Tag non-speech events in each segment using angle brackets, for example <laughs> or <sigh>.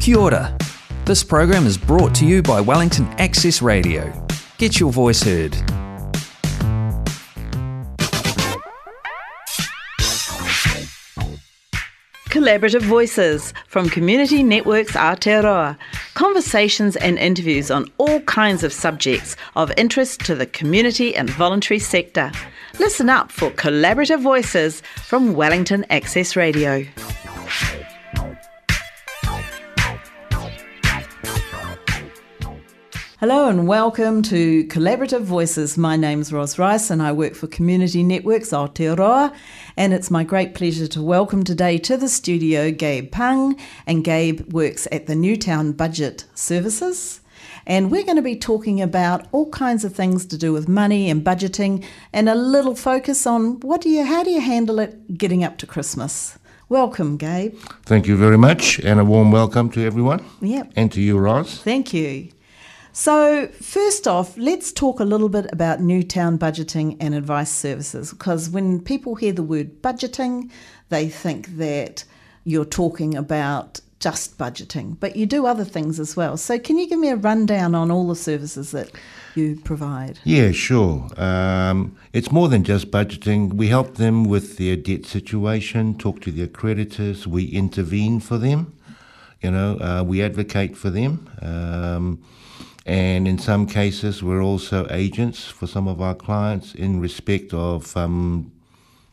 Kia ora. This program is brought to you by Wellington Access Radio. Get your voice heard. Collaborative Voices from Community Networks Aotearoa. Conversations and interviews on all kinds of subjects of interest to the community and voluntary sector. Listen up for Collaborative Voices from Wellington Access Radio. Hello and welcome to Collaborative Voices. My name's Ros Rice and I work for Community Networks Aotearoa and it's my great pleasure to welcome today to the studio Gabe Peng and Gabe works at the Newtown Budget Services and we're going to be talking about all kinds of things to do with money and budgeting and a little focus on what do you how do you handle it getting up to Christmas. Welcome, Gabe. Thank you very much, and a warm welcome to everyone. Yep. And to you, Ros. Thank you. So, first off, let's talk a little bit about Newtown budgeting and advice services because when people hear the word budgeting, they think that you're talking about just budgeting, but you do other things as well. So, can you give me a rundown on all the services that you provide? Yeah, sure. Um, it's more than just budgeting. We help them with their debt situation, talk to their creditors, we intervene for them, you know, uh, we advocate for them. Um, and in some cases, we're also agents for some of our clients in respect of um,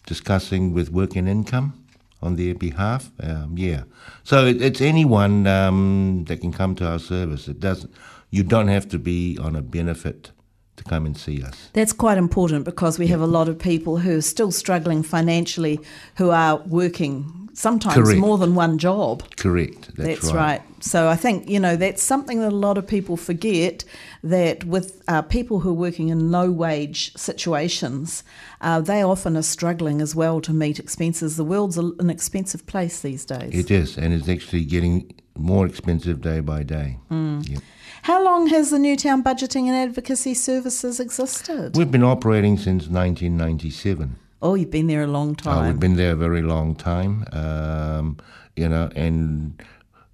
discussing with work and income on their behalf. Um, yeah, so it, it's anyone um, that can come to our service. It doesn't. You don't have to be on a benefit to come and see us. That's quite important because we have a lot of people who are still struggling financially who are working sometimes Correct. more than one job. Correct. That's, That's right. So I think you know that's something that a lot of people forget that with uh, people who are working in low wage situations, uh, they often are struggling as well to meet expenses. The world's an expensive place these days. It is, and it's actually getting more expensive day by day. Mm. Yeah. How long has the Newtown Budgeting and Advocacy Services existed? We've been operating since 1997. Oh, you've been there a long Uh, time. we've been there a very long time, um, you know, and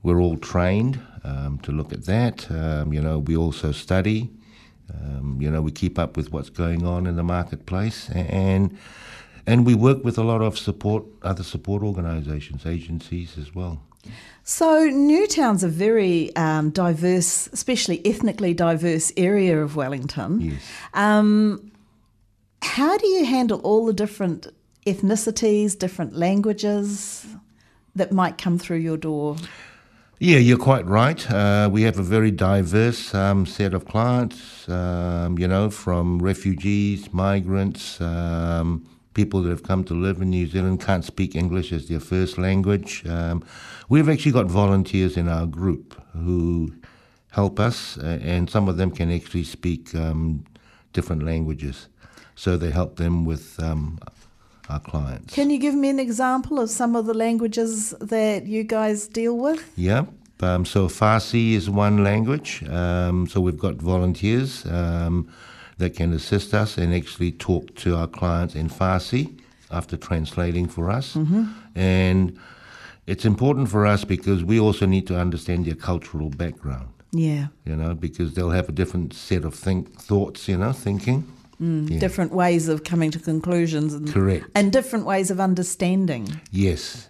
we're all trained um, to look at that. Um, you know, we also study. Um, you know, we keep up with what's going on in the marketplace, and and we work with a lot of support, other support organisations, agencies as well. So, Newtown's a very um, diverse, especially ethnically diverse area of Wellington. Yes. How do you handle all the different ethnicities, different languages that might come through your door? Yeah, you're quite right. Uh, we have a very diverse um, set of clients, um, you know, from refugees, migrants, um, people that have come to live in New Zealand, can't speak English as their first language. Um, we've actually got volunteers in our group who help us, uh, and some of them can actually speak um, different languages. So they help them with um, our clients. Can you give me an example of some of the languages that you guys deal with? Yeah. Um, so Farsi is one language. Um, so we've got volunteers um, that can assist us and actually talk to our clients in Farsi after translating for us. And it's important for us because we also need to understand their cultural background. Yeah. You know, because they'll have a different set of think thoughts. You know, thinking. Yeah. Different ways of coming to conclusions and, Correct. and different ways of understanding. Yes.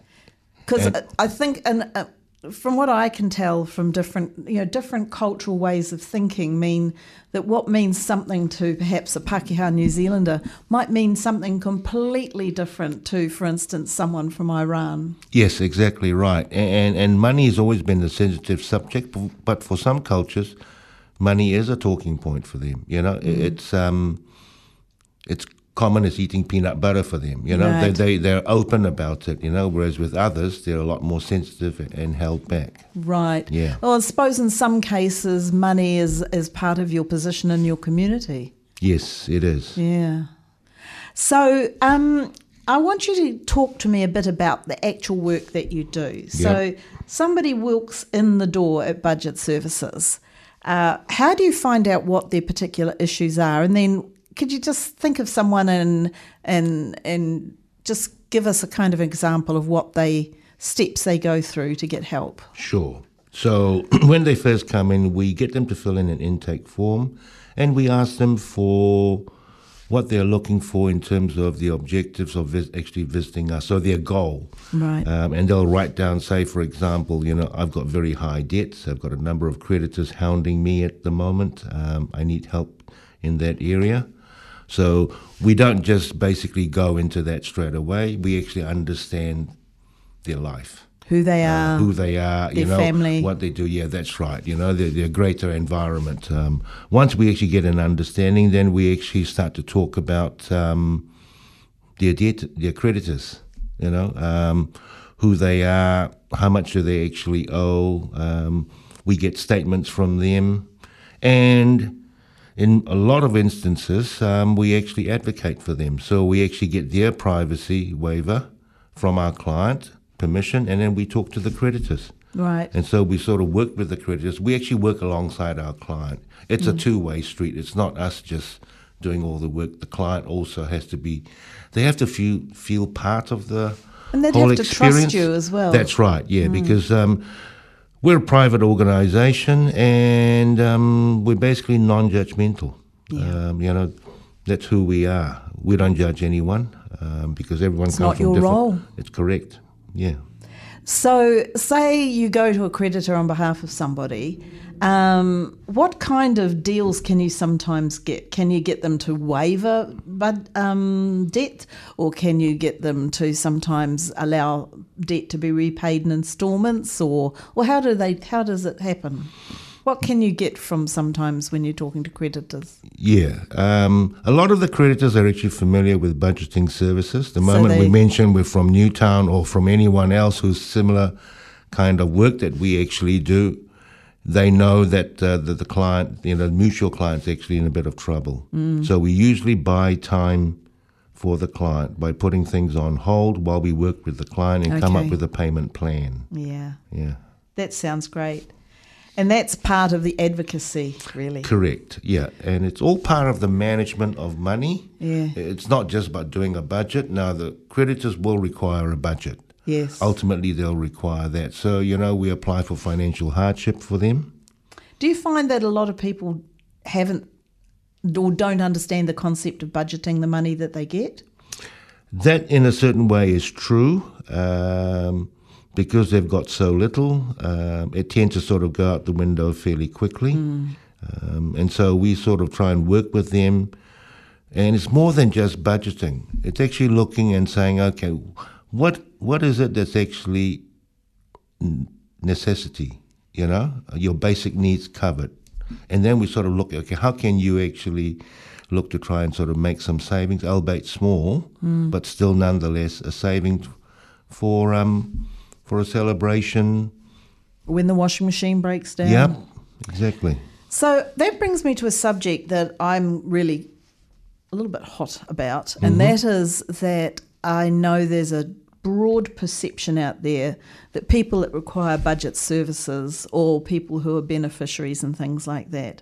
Because I think, and uh, from what I can tell from different, you know, different cultural ways of thinking mean that what means something to perhaps a Pakeha New Zealander might mean something completely different to, for instance, someone from Iran. Yes, exactly right. And and money has always been a sensitive subject, but for some cultures, money is a talking point for them. You know, I- it's um, it's common as eating peanut butter for them. You know, Right. they they they're open about it. You know, whereas with others, they're a lot more sensitive and held back. Right. Yeah. Well, I suppose in some cases, money is, is part of your position in your community. Yes, it is. Yeah. So, um, I want you to talk to me a bit about the actual work that you do. So, somebody walks in the door at Budget Services. Uh, how do you find out what their particular issues are? And then, could you just think of someone and and and just give us a kind of example of what they steps they go through to get help? Sure, So <clears throat> when they first come in, we get them to fill in an intake form, and we ask them for what they're looking for in terms of the objectives of vis- actually visiting us, so their goal. Right. Um, and they'll write down, say, for example, you know, I've got very high debts. I've got a number of creditors hounding me at the moment. Um, I need help in that area. So we don't just basically go into that straight away. We actually understand their life Who they uh, are. who they are, you know, family. what they do. Yeah, that's right. You know, their, their greater environment. Um, once we actually get an understanding, then we actually start to talk about um, their debt, their creditors. You know, um, who they are, how much do they actually owe. Um, we get statements from them, and in a lot of instances, um, we actually advocate for them. So we actually get their privacy waiver from our client, permission, and then we talk to the creditors. right. And so we sort of work with the creditors. We actually work alongside our client. It's a two way street. It's not us just doing all the work. The client also has to be, they have to feel, feel part of the And they'd whole have to trust experience. you as well. That's right, yeah, because um, we're a private organisation and um, we're basically non judgmental. Um, you know, that's who we are. We don't judge anyone um, because everyone It's comes not from your different. role. It's correct, yeah. So, say you go to a creditor on behalf of somebody, um, what kind of deals can you sometimes get? Can you get them to waiver bud, um, debt, or can you get them to sometimes allow debt to be repaid in instalments, or or how do they? How does it happen? What can you get from sometimes when you're talking to creditors? Yeah, um, a lot of the creditors are actually familiar with budgeting services. The moment we they- mention we're from Newtown or from anyone else who's similar kind of work that we actually do, they know that uh, the, the client, you know, the mutual client's actually in a bit of trouble. So we usually buy time for the client by putting things on hold while we work with the client and come up with a payment plan. Yeah, Yeah. that sounds great, and that's part of the advocacy, really. Correct. Yeah, and it's all part of the management of money. Yeah. It's not just about doing a budget. Now the creditors will require a budget. Yes. Ultimately, they'll require that. So you know, we apply for financial hardship for them. Do you find that a lot of people haven't or don't understand the concept of budgeting the money that they get? That, in a certain way, is true. Um, because they've got so little, um, it tends to sort of go out the window fairly quickly. Um, and so we sort of try and work with them. And it's more than just budgeting. It's actually looking and saying, okay, what what is it that's actually necessity? You know, your basic needs covered, and then we sort of look. Okay, how can you actually look to try and sort of make some savings, albeit small, but still nonetheless a saving for um for a celebration. When the washing machine breaks down? Yep, exactly. So that brings me to a subject that I'm really a little bit hot about, and that is that I know there's a broad perception out there that people that require budget services or people who are beneficiaries and things like that,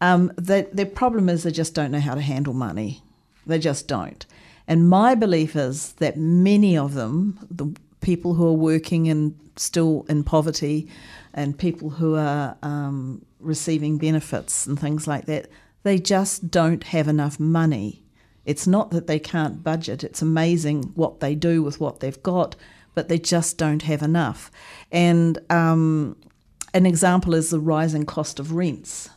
um, that their problem is they just don't know how to handle money. They just don't. And my belief is that many of them, the people who are working and still in poverty, and people who are um, receiving benefits and things like that, they just don't have enough money. It's not that they can't budget, it's amazing what they do with what they've got, but they just don't have enough. And um, an example is the rising cost of rents.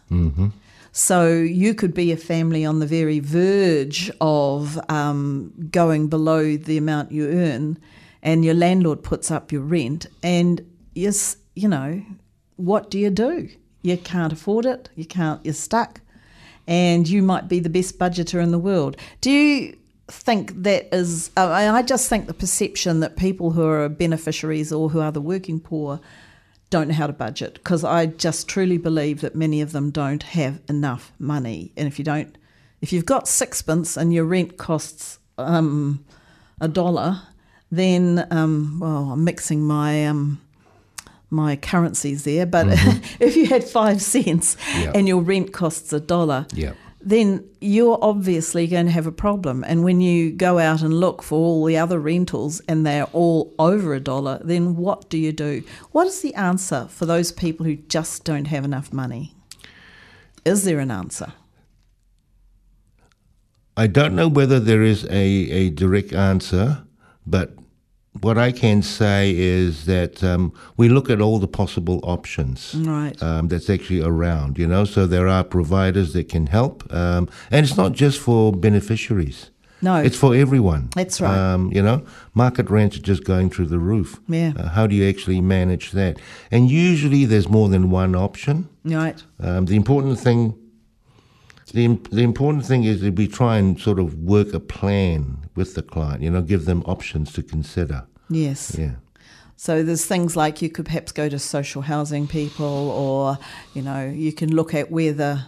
So you could be a family on the very verge of um, going below the amount you earn, and your landlord puts up your rent, and yes, you know, what do you do? You can't afford it. You can't. You're stuck, and you might be the best budgeter in the world. Do you think that is? Uh, I just think the perception that people who are beneficiaries or who are the working poor don't know how to budget because I just truly believe that many of them don't have enough money. And if you don't, if you've got sixpence and your rent costs um, a dollar, then um, well, I'm mixing my um, my currencies there. But mm-hmm. <laughs> if you had five cents Yeah. and your rent costs a dollar, Yeah. then you're obviously going to have a problem. And when you go out and look for all the other rentals and they're all over a dollar, then what do you do? What is the answer for those people who just don't have enough money? Is there an answer? I don't know whether there is a, a direct answer, but what I can say is that um, we look at all the possible options Right. um, that's actually around, you know. So there are providers that can help, um, and it's not just for beneficiaries. No. It's for everyone. That's right. Um, you know, market rents are just going through the roof. Yeah. Uh, how do you actually manage that? And usually there's more than one option. right. Um, the important thing, the, the important thing is that we try and sort of work a plan with the client. You know, give them options to consider. Yes. Yeah. So there's things like you could perhaps go to social housing people, or you know, you can look at where the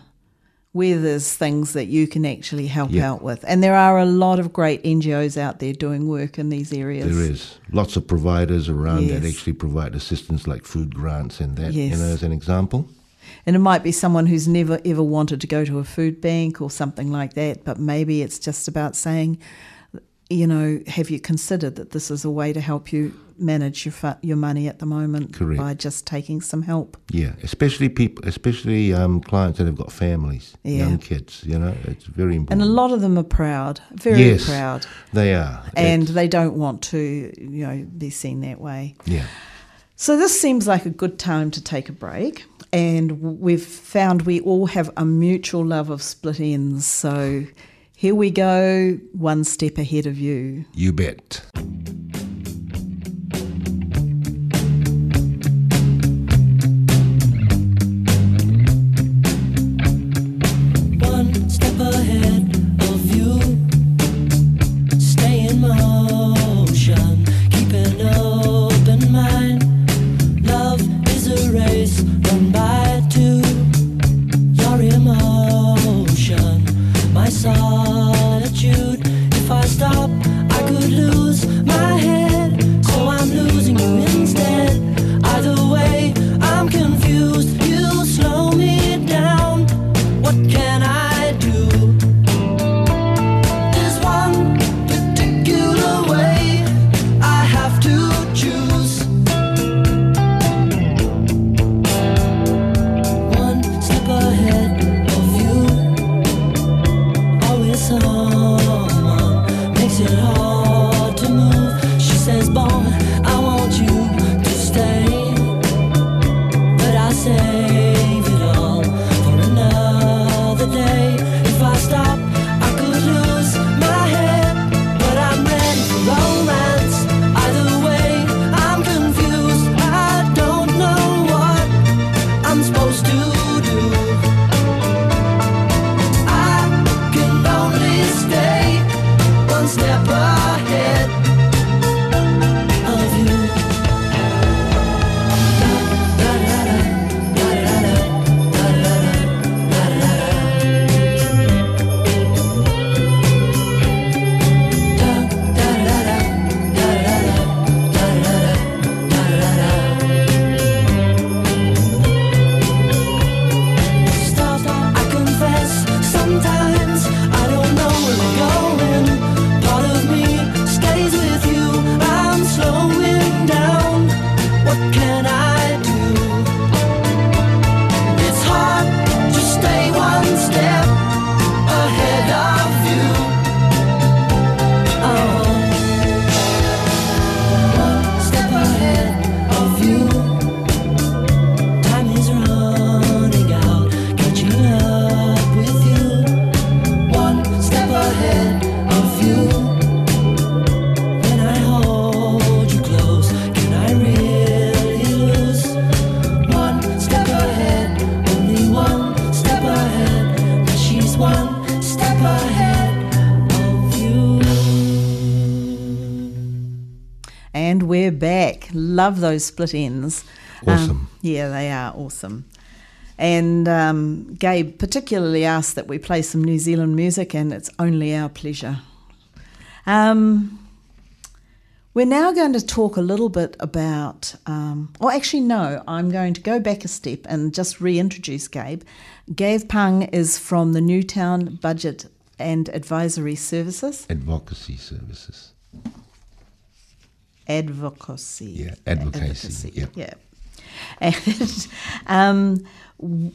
where there's things that you can actually help Yeah. out with. And there are a lot of great NGOs out there doing work in these areas. There is lots of providers around that actually provide assistance, like food grants and that. Yes. You know, as an example. And it might be someone who's never ever wanted to go to a food bank or something like that, but maybe it's just about saying, you know, have you considered that this is a way to help you manage your fu- your money at the moment Correct. by just taking some help? Yeah, especially people, especially um, clients that have got families, Yeah. young kids. You know, it's very important. And a lot of them are proud, very Yes. proud. they are, and It's- they don't want to, you know, be seen that way. yeah, So this seems like a good time to take a break, and we've found we all have a mutual love of Split Enz. So here we go, one step ahead of you. you bet. Love those Split Enz. Um, yeah, they are awesome. And um, Gabe particularly asked that we play some New Zealand music, and it's only our pleasure. Um, We're now going to talk a little bit about, um, or actually, no, I'm going to go back a step and just reintroduce Gabe. Gabe Peng is from the Newtown Budget and Advisory Services. Advocacy services. Advocacy. Yeah, advocacy, yep. Yeah. And <laughs> um, w-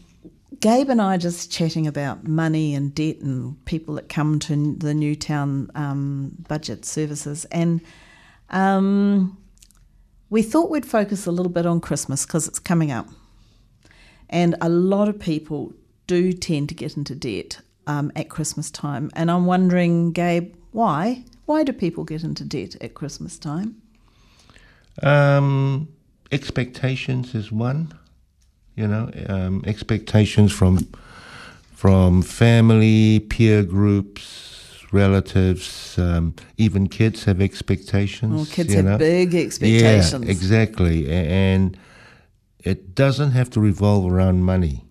Gabe and I are just chatting about money and debt and people that come to the Newtown um, budget services. And um, we thought we'd focus a little bit on Christmas because it's coming up. And a lot of people do tend to get into debt um, at Christmas time. And I'm wondering, Gabe, why? Why do people get into debt at Christmas time? Um, expectations is one. You know, um, expectations from from family, peer groups, relatives, um, even kids have expectations. Well, kids you have know. big expectations. Yeah, exactly. And it doesn't have to revolve around money,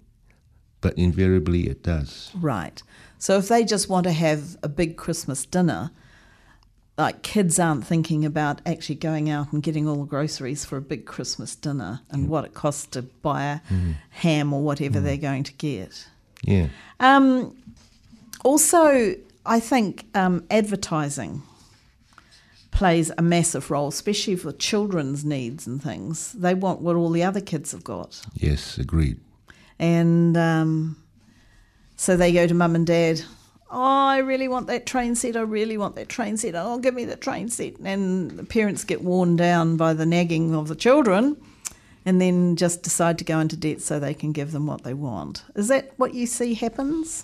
but invariably it does. Right. So if they just want to have a big Christmas dinner, like kids aren't thinking about actually going out and getting all the groceries for a big Christmas dinner and what it costs to buy a ham or whatever they're going to get. Yeah. Um, also, I think um, advertising plays a massive role, especially for children's needs and things. They want what all the other kids have got. Yes, agreed. And um, so they go to mum and dad. Oh, I really want that train set. I really want that train set. Oh, give me the train set. And the parents get worn down by the nagging of the children and then just decide to go into debt so they can give them what they want. Is that what you see happens?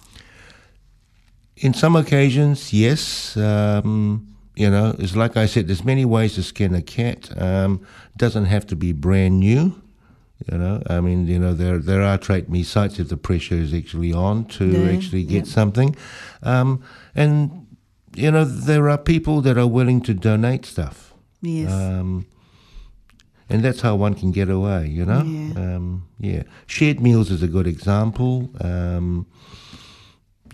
In some occasions, yes. Um, you know, it's like I said, there's many ways to skin a cat. Um, doesn't have to be brand new. You know, I mean, you know, there there are Trade Me sites if the pressure is actually on to Yeah, actually get yeah. something, um, and you know, there are people that are willing to donate stuff. Yes. Um, and that's how one can get away, you know. Yeah. Um, yeah. Shared meals is a good example. Um,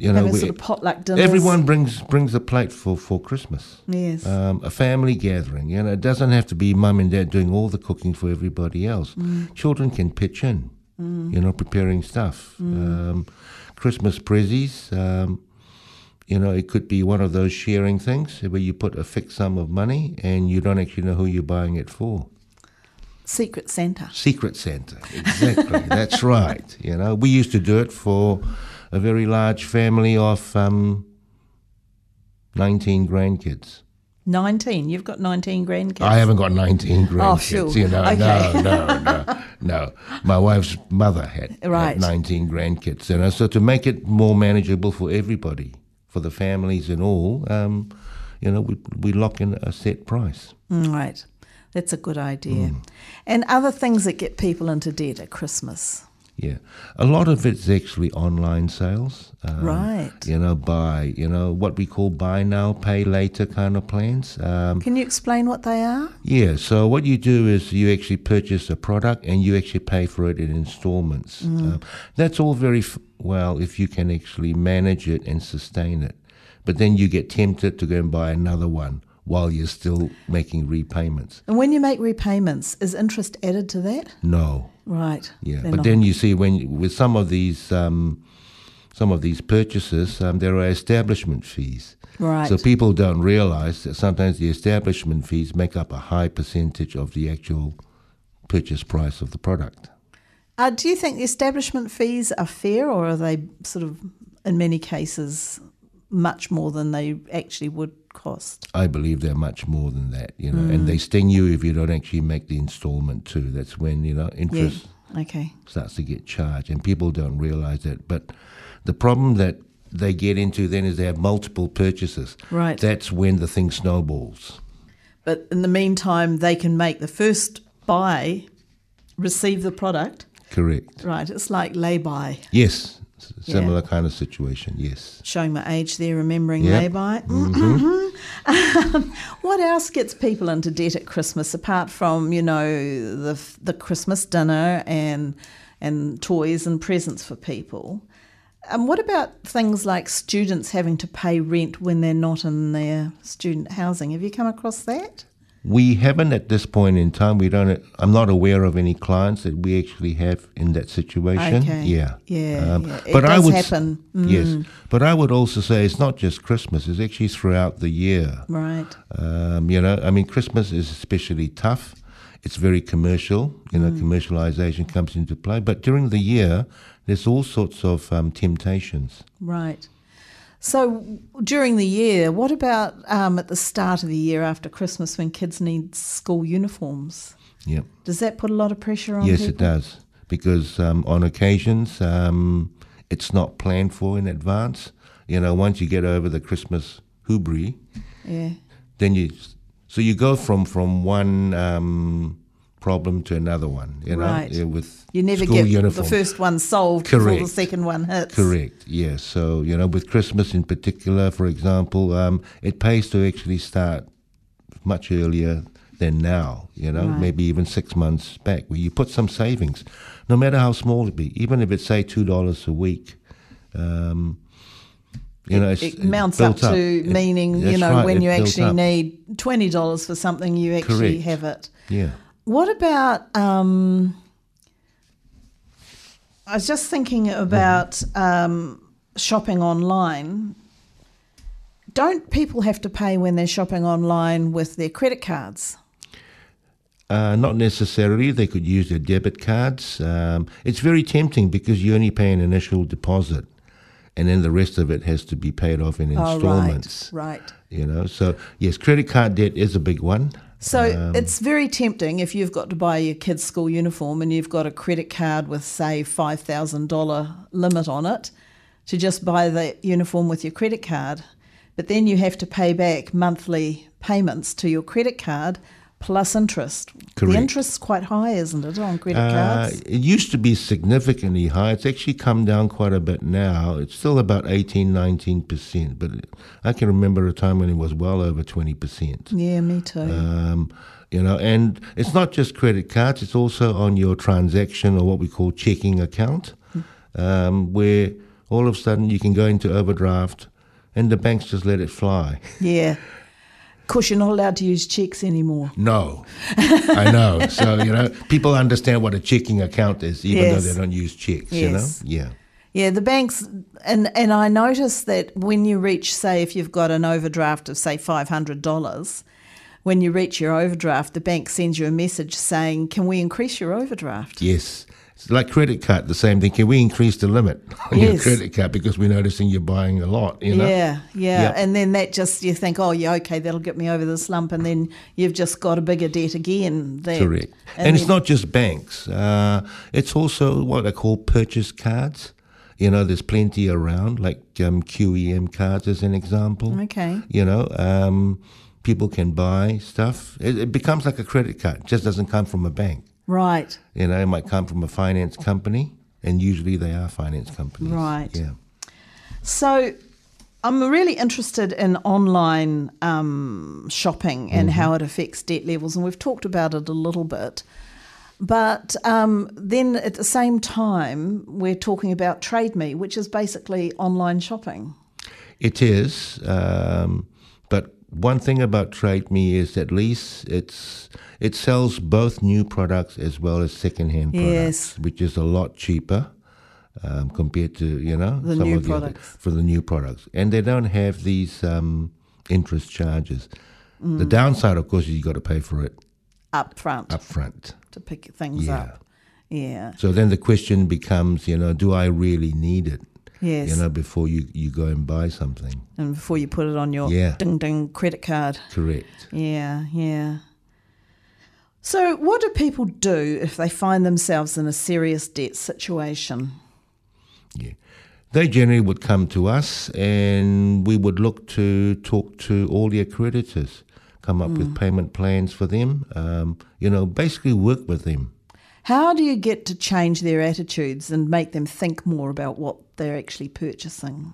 you know, we- sort of potluck dinners. everyone brings brings a plate for for Christmas. Yes. Um, a family gathering. You know, it doesn't have to be mum and dad doing all the cooking for everybody else. Mm. Children can pitch in. You know, preparing stuff. Mm. Um, Christmas prezzies. Um, you know, it could be one of those sharing things where you put a fixed sum of money and you don't actually know who you're buying it for. Secret Santa. Secret Santa, exactly. <laughs> That's right. You know, we used to do it for a very large family of um, 19 grandkids. 19. You've got 19 grandkids. I haven't got 19 Oh, grandkids. phew. You know, Okay. no, no, no, no. My wife's mother had, had 19 grandkids. You know, so to make it more manageable for everybody, for the families and all, um, you know, we, we lock in a set price. Mm, Right. That's a good idea. Hmm. And other things that get people into debt at Christmas. Yeah, a lot of it's actually online sales. Um, Right. You know, buy, you know, what we call buy now, pay later kind of plans. Um, Can you explain what they are? yeah, so what you do is you actually purchase a product and you actually pay for it in installments. Um, that's all very f- well if you can actually manage it and sustain it. But then you get tempted to go and buy another one while you're still making repayments. And when you make repayments, is interest added to that? No. Right. Yeah, They're but not. then you see when with some of these um, some of these purchases, um, there are establishment fees. Right. So people don't realize that sometimes the establishment fees make up a high percentage of the actual purchase price of the product. Uh, do you think the establishment fees are fair, or are they sort of, in many cases, much more than they actually would cost? I believe they're much more than that, you know, Mm. and they sting you if you don't actually make the installment too. That's when you know Yeah. interest Okay. starts to get charged, and people don't realize that. But the problem that they get into then is they have multiple purchases. Right. That's when the thing snowballs. But in the meantime, they can make the first buy, receive the product. Correct. Right. It's like lay-by. Yes. s- Yeah. Similar kind of situation. Yes. Showing my age there, remembering Yep. lay-by. Mhm. <laughs> what else gets people into debt at Christmas apart from you know the the Christmas dinner and and toys and presents for people? And what about things like students having to pay rent when they're not in their student housing? Have you come across that? We haven't at this point in time. We don't. I'm not aware of any clients that we actually have in that situation. Okay. Yeah, Yeah, yeah. It But I does would happen. Yes, but I would also say it's not just Christmas. It's actually throughout the year. Right. Um, you know, I mean, Christmas is especially tough. It's very commercial. You know, commercialization comes into play. But during the year, there's all sorts of um, temptations. Right. So during the year, what about um, at the start of the year after Christmas when kids need school uniforms? Yep. Does that put a lot of pressure on Yes, people? it does. Because um, on occasions, um, it's not planned for in advance. You know, once you get over the Christmas hoobry, Yeah. then you, so you go from from one um, problem to another one. You know, Right. yeah, with You never get uniform. the first one solved before the second one hits. Correct. Yes. So you know, with Christmas in particular, for example, um, it pays to actually start much earlier than now. You know, Right. maybe even six months back, where you put some savings, no matter how small it be, even if it's say two dollars a week. Um, you know, It mounts up to It- meaning, you know, right, when you actually up. need twenty dollars for something, you actually Correct. have it. Yeah. What about? Um, I was just thinking about um, shopping online. Don't people have to pay when they're shopping online with their credit cards? Uh, not necessarily. They could use their debit cards. Um, it's very tempting because you only pay an initial deposit, and then the rest of it has to be paid off in installments. Oh, right, right. You know, so yes, credit card debt is a big one. So Um, it's very tempting if you've got to buy your kid's school uniform and you've got a credit card with, say, $5,000 limit on it, to just buy the uniform with your credit card. But then you have to pay back monthly payments to your credit card plus interest. Correct. The interest's quite high, isn't it, on credit Uh, cards? it used to be significantly high. It's actually come down quite a bit now. It's still about 18, 19%, but I can remember a time when it was well over 20%. Yeah, me too. Um, you know, and it's not just credit cards; it's also on your transaction or what we call checking account, um, where all of a sudden you can go into overdraft, and the banks just let it fly. yeah. <laughs> Of course, you're not allowed to use checks anymore. No, <laughs> I know. So you know, people understand what a checking account is, even Yes. though they don't use checks. Yes. You know, yeah. Yeah, the banks, and and I notice that when you reach, say, if you've got an overdraft of say five hundred dollars, when you reach your overdraft, the bank sends you a message saying, "Can we increase your overdraft?" Yes. It's like credit card, the same thing. Can we increase the limit <laughs> on your credit card because we're noticing you're buying a lot? You know. Yeah, yeah, and then that just you think, oh yeah, okay, that'll get me over the slump, and then you've just got a bigger debt again. That, Correct. And, it's not just banks. Uh, it's also what I call purchase cards. You know, there's plenty around, like um, QEM cards as an example. Okay. You know, um, people can buy stuff. It, it becomes like a credit card. It just doesn't come from a bank. Right. You know, it might come from a finance company, and usually they are finance companies. Right. Yeah. So I'm really interested in online um, shopping and Mm-hmm. how it affects debt levels, and we've talked about it a little bit. But um, then at the same time, we're talking about Trade Me, which is basically online shopping. It is, um, but one thing about Trade Me is at least it's it sells both new products as well as second-hand products, Yes. which is a lot cheaper um, compared to you know The new of the other, products. for the new products, and they don't have these um, interest charges. Mm. The downside, of course, is you got to pay for it Up front up front. to pick things Yeah. up. Yeah. So then the question becomes, you know, do I really need it? Yes. You know, before you, you go and buy something. and before you put it on your Yeah. ding ding credit card. Correct. Yeah, yeah. So, what do people do if they find themselves in a serious debt situation? Yeah. They generally would come to us and we would look to talk to all their creditors, come up with payment plans for them, um, you know, basically work with them. How do you get to change their attitudes and make them think more about what they're actually purchasing?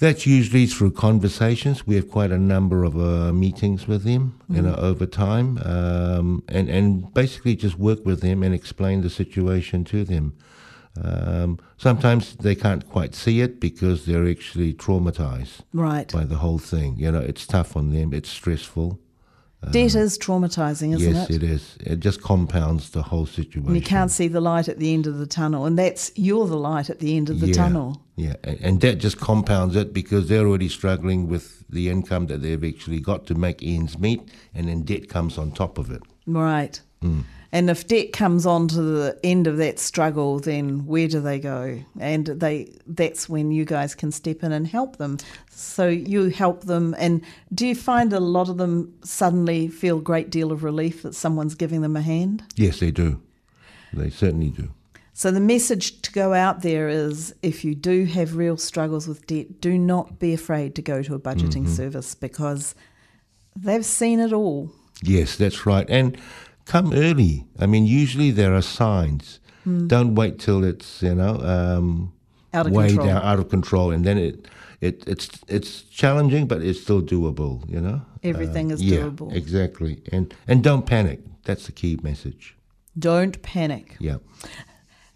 That's usually through conversations. We have quite a number of uh, meetings with them, you know, over time, um, and and basically just work with them and explain the situation to them. Um, sometimes they can't quite see it because they're actually traumatized Right. by the whole thing. You know, it's tough on them. It's stressful. Debt is traumatizing, isn't yes, it? Yes, it is. It just compounds the whole situation. And you can't see the light at the end of the tunnel, and that's you're the light at the end of the yeah, tunnel. Yeah, and, and that just compounds it because they're already struggling with the income that they've actually got to make ends meet, and then debt comes on top of it. Right. Mm. And if debt comes on to the end of that struggle, then where do they go? And they that's when you guys can step in and help them. So you help them and do you find a lot of them suddenly feel a great deal of relief that someone's giving them a hand? Yes, they do. They certainly do. So the message to go out there is if you do have real struggles with debt, do not be afraid to go to a budgeting mm-hmm. service because they've seen it all. Yes, that's right. And come early. I mean, usually there are signs. Don't wait till it's you know um, Out of way control. down, out of control, and then it, it it's it's challenging, but it's still doable. You know, Everything is yeah, doable. Exactly, and and don't panic. That's the key message. Don't panic. Yeah.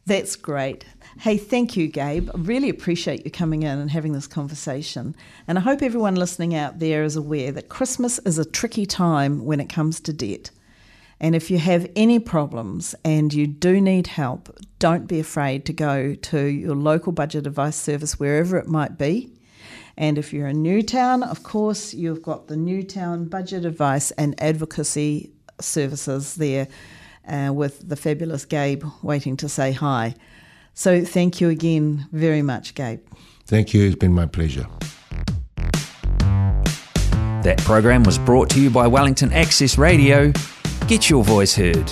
That's great. Hey, thank you, Gabe. I really appreciate you coming in and having this conversation. And I hope everyone listening out there is aware that Christmas is a tricky time when it comes to debt. And if you have any problems and you do need help, don't be afraid to go to your local budget advice service, wherever it might be. And if you're in Newtown, of course, you've got the Newtown Budget Advice and Advocacy Services there uh, with the fabulous Gabe waiting to say hi. So thank you again very much, Gabe. Thank you. It's been my pleasure. That program was brought to you by Wellington Access Radio. Get your voice heard.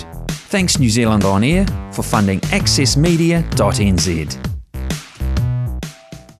Thanks New Zealand On Air for funding accessmedia.nz.